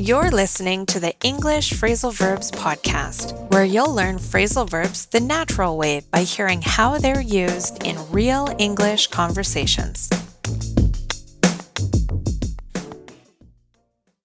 You're listening to the English Phrasal Verbs podcast, where you'll learn phrasal verbs the natural way by hearing how they're used in real English conversations.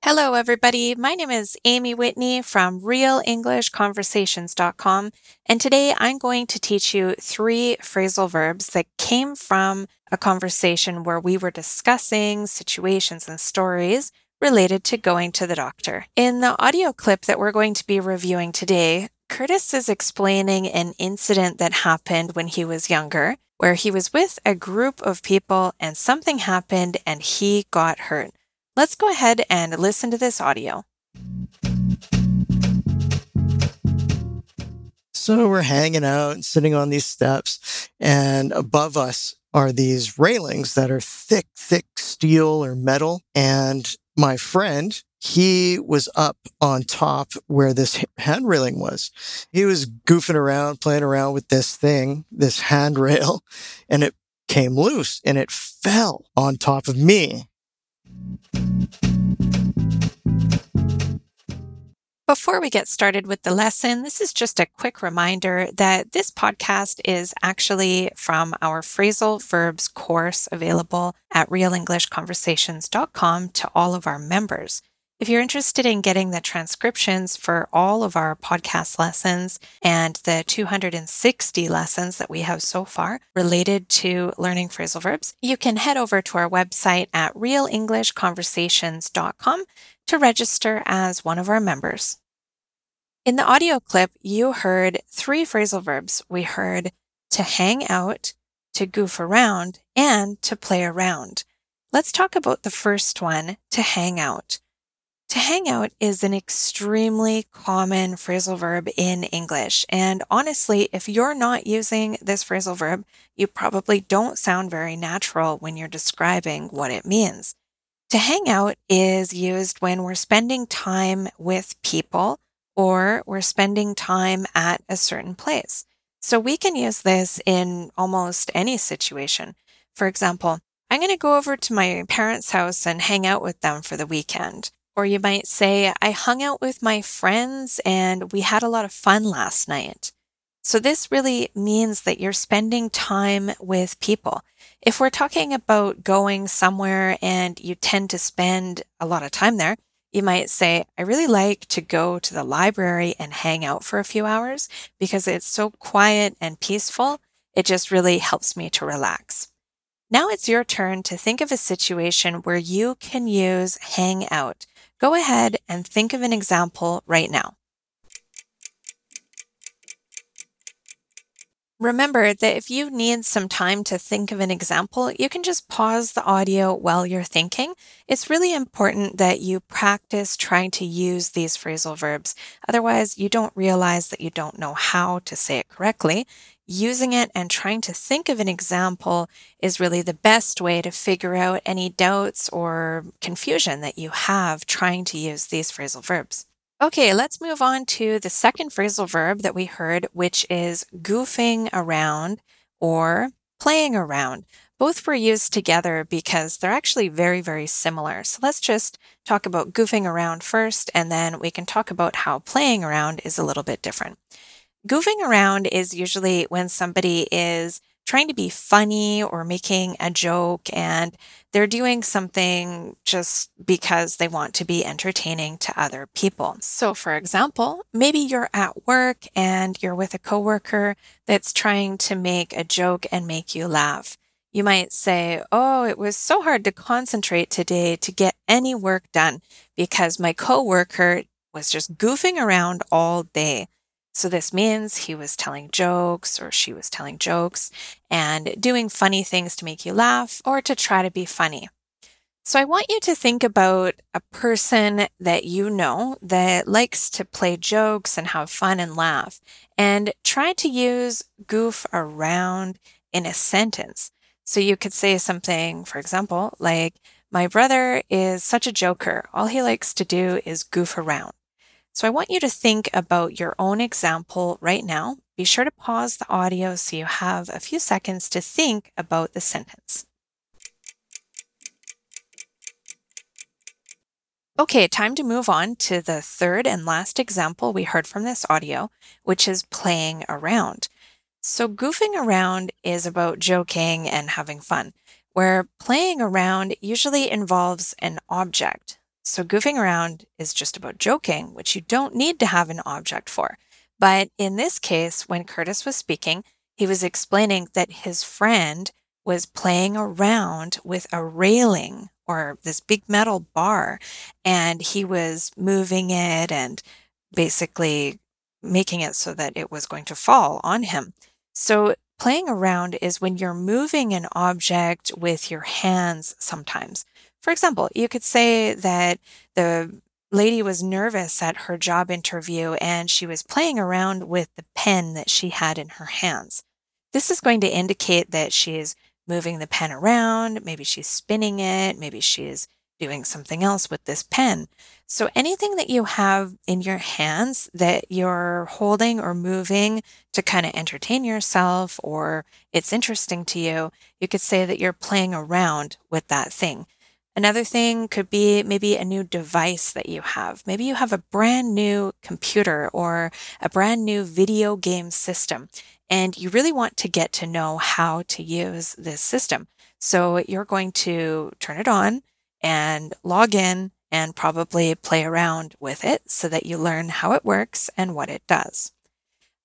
Hello, everybody. My name is Amy Whitney from RealEnglishConversations.com, and today I'm going to teach you three phrasal verbs that came from a conversation where we were discussing situations and stories related to going to the doctor. In the audio clip that we're going to be reviewing today, Curtis is explaining an incident that happened when he was younger, where he was with a group of people and something happened and he got hurt. Let's go ahead and listen to this audio. So we're hanging out, and sitting on these steps, and above us are these railings that are thick, thick steel or metal. And my friend, he was up on top where this hand railing was. He was goofing around, playing around with this thing, this handrail, and it came loose and it fell on top of me. Before we get started with the lesson, this is just a quick reminder that this podcast is actually from our phrasal verbs course available at realenglishconversations.com to all of our members. If you're interested in getting the transcriptions for all of our podcast lessons and the 260 lessons that we have so far related to learning phrasal verbs, you can head over to our website at realenglishconversations.com to register as one of our members. In the audio clip, you heard three phrasal verbs. We heard to hang out, to goof around, and to play around. Let's talk about the first one, to hang out. To hang out is an extremely common phrasal verb in English. And honestly, if you're not using this phrasal verb, you probably don't sound very natural when you're describing what it means. To hang out is used when we're spending time with people or we're spending time at a certain place. So we can use this in almost any situation. For example, I'm going to go over to my parents' house and hang out with them for the weekend. Or you might say, I hung out with my friends and we had a lot of fun last night. So this really means that you're spending time with people. If we're talking about going somewhere and you tend to spend a lot of time there, you might say, I really like to go to the library and hang out for a few hours because it's so quiet and peaceful. It just really helps me to relax. Now it's your turn to think of a situation where you can use hang out. Go ahead and think of an example right now. Remember that if you need some time to think of an example, you can just pause the audio while you're thinking. It's really important that you practice trying to use these phrasal verbs. Otherwise, you don't realize that you don't know how to say it correctly. Using it and trying to think of an example is really the best way to figure out any doubts or confusion that you have trying to use these phrasal verbs. Okay, let's move on to the second phrasal verb that we heard, which is goofing around or playing around. Both were used together because they're actually very, very similar. So let's just talk about goofing around first, and then we can talk about how playing around is a little bit different. Goofing around is usually when somebody is trying to be funny or making a joke and they're doing something just because they want to be entertaining to other people. So for example, maybe you're at work and you're with a coworker that's trying to make a joke and make you laugh. You might say, Oh, it was so hard to concentrate today to get any work done because my coworker was just goofing around all day. So this means he was telling jokes or she was telling jokes and doing funny things to make you laugh or to try to be funny. So I want you to think about a person that you know that likes to play jokes and have fun and laugh and try to use goof around in a sentence. So you could say something, for example, like, my brother is such a joker. All he likes to do is goof around. So I want you to think about your own example right now. Be sure to pause the audio so you have a few seconds to think about the sentence. Okay, time to move on to the third and last example we heard from this audio, which is playing around. So, goofing around is about joking and having fun, where playing around usually involves an object. So, goofing around is just about joking, which you don't need to have an object for. But in this case, when Curtis was speaking, he was explaining that his friend was playing around with a railing or this big metal bar, and he was moving it and basically making it so that it was going to fall on him. So, playing around is when you're moving an object with your hands sometimes. For example, you could say that the lady was nervous at her job interview and she was playing around with the pen that she had in her hands. This is going to indicate that she is moving the pen around, maybe she's spinning it, maybe she's doing something else with this pen. So anything that you have in your hands that you're holding or moving to kind of entertain yourself or it's interesting to you, you could say that you're playing around with that thing. Another thing could be maybe a new device that you have. Maybe you have a brand new computer or a brand new video game system, and you really want to get to know how to use this system. So you're going to turn it on and log in and probably play around with it so that you learn how it works and what it does.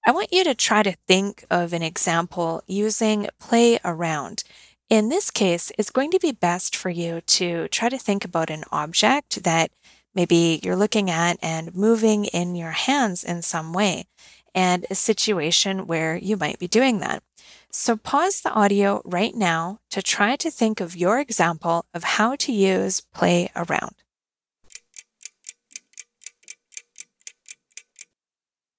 I want you to try to think of an example using play around. In this case, it's going to be best for you to try to think about an object that maybe you're looking at and moving in your hands in some way, and a situation where you might be doing that. So pause the audio right now to try to think of your example of how to use play around.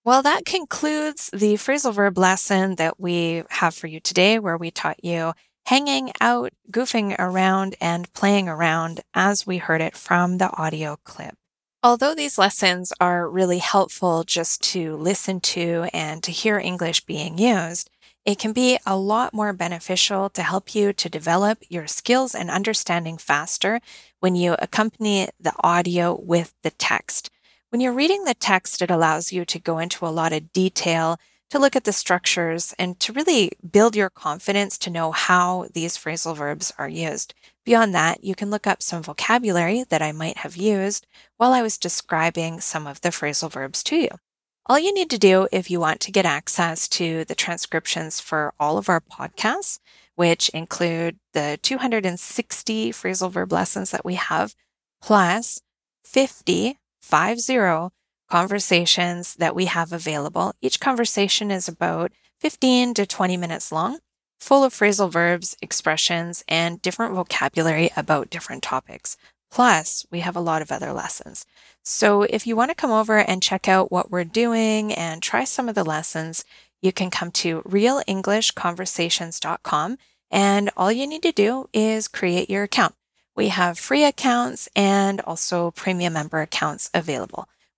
Well, that concludes the phrasal verb lesson that we have for you today, where we taught you hanging out, goofing around, and playing around as we heard it from the audio clip. Although these lessons are really helpful just to listen to and to hear English being used, it can be a lot more beneficial to help you to develop your skills and understanding faster when you accompany the audio with the text. When you're reading the text, it allows you to go into a lot of detail, to look at the structures, and to really build your confidence to know how these phrasal verbs are used. Beyond that, you can look up some vocabulary that I might have used while I was describing some of the phrasal verbs to you. All you need to do if you want to get access to the transcriptions for all of our podcasts, which include the 260 phrasal verb lessons that we have, plus 50, 50 conversations that we have available. Each conversation is about 15 to 20 minutes long, full of phrasal verbs, expressions, and different vocabulary about different topics. Plus, we have a lot of other lessons. So if you want to come over and check out what we're doing and try some of the lessons, you can come to realenglishconversations.com and all you need to do is create your account. We have free accounts and also premium member accounts available.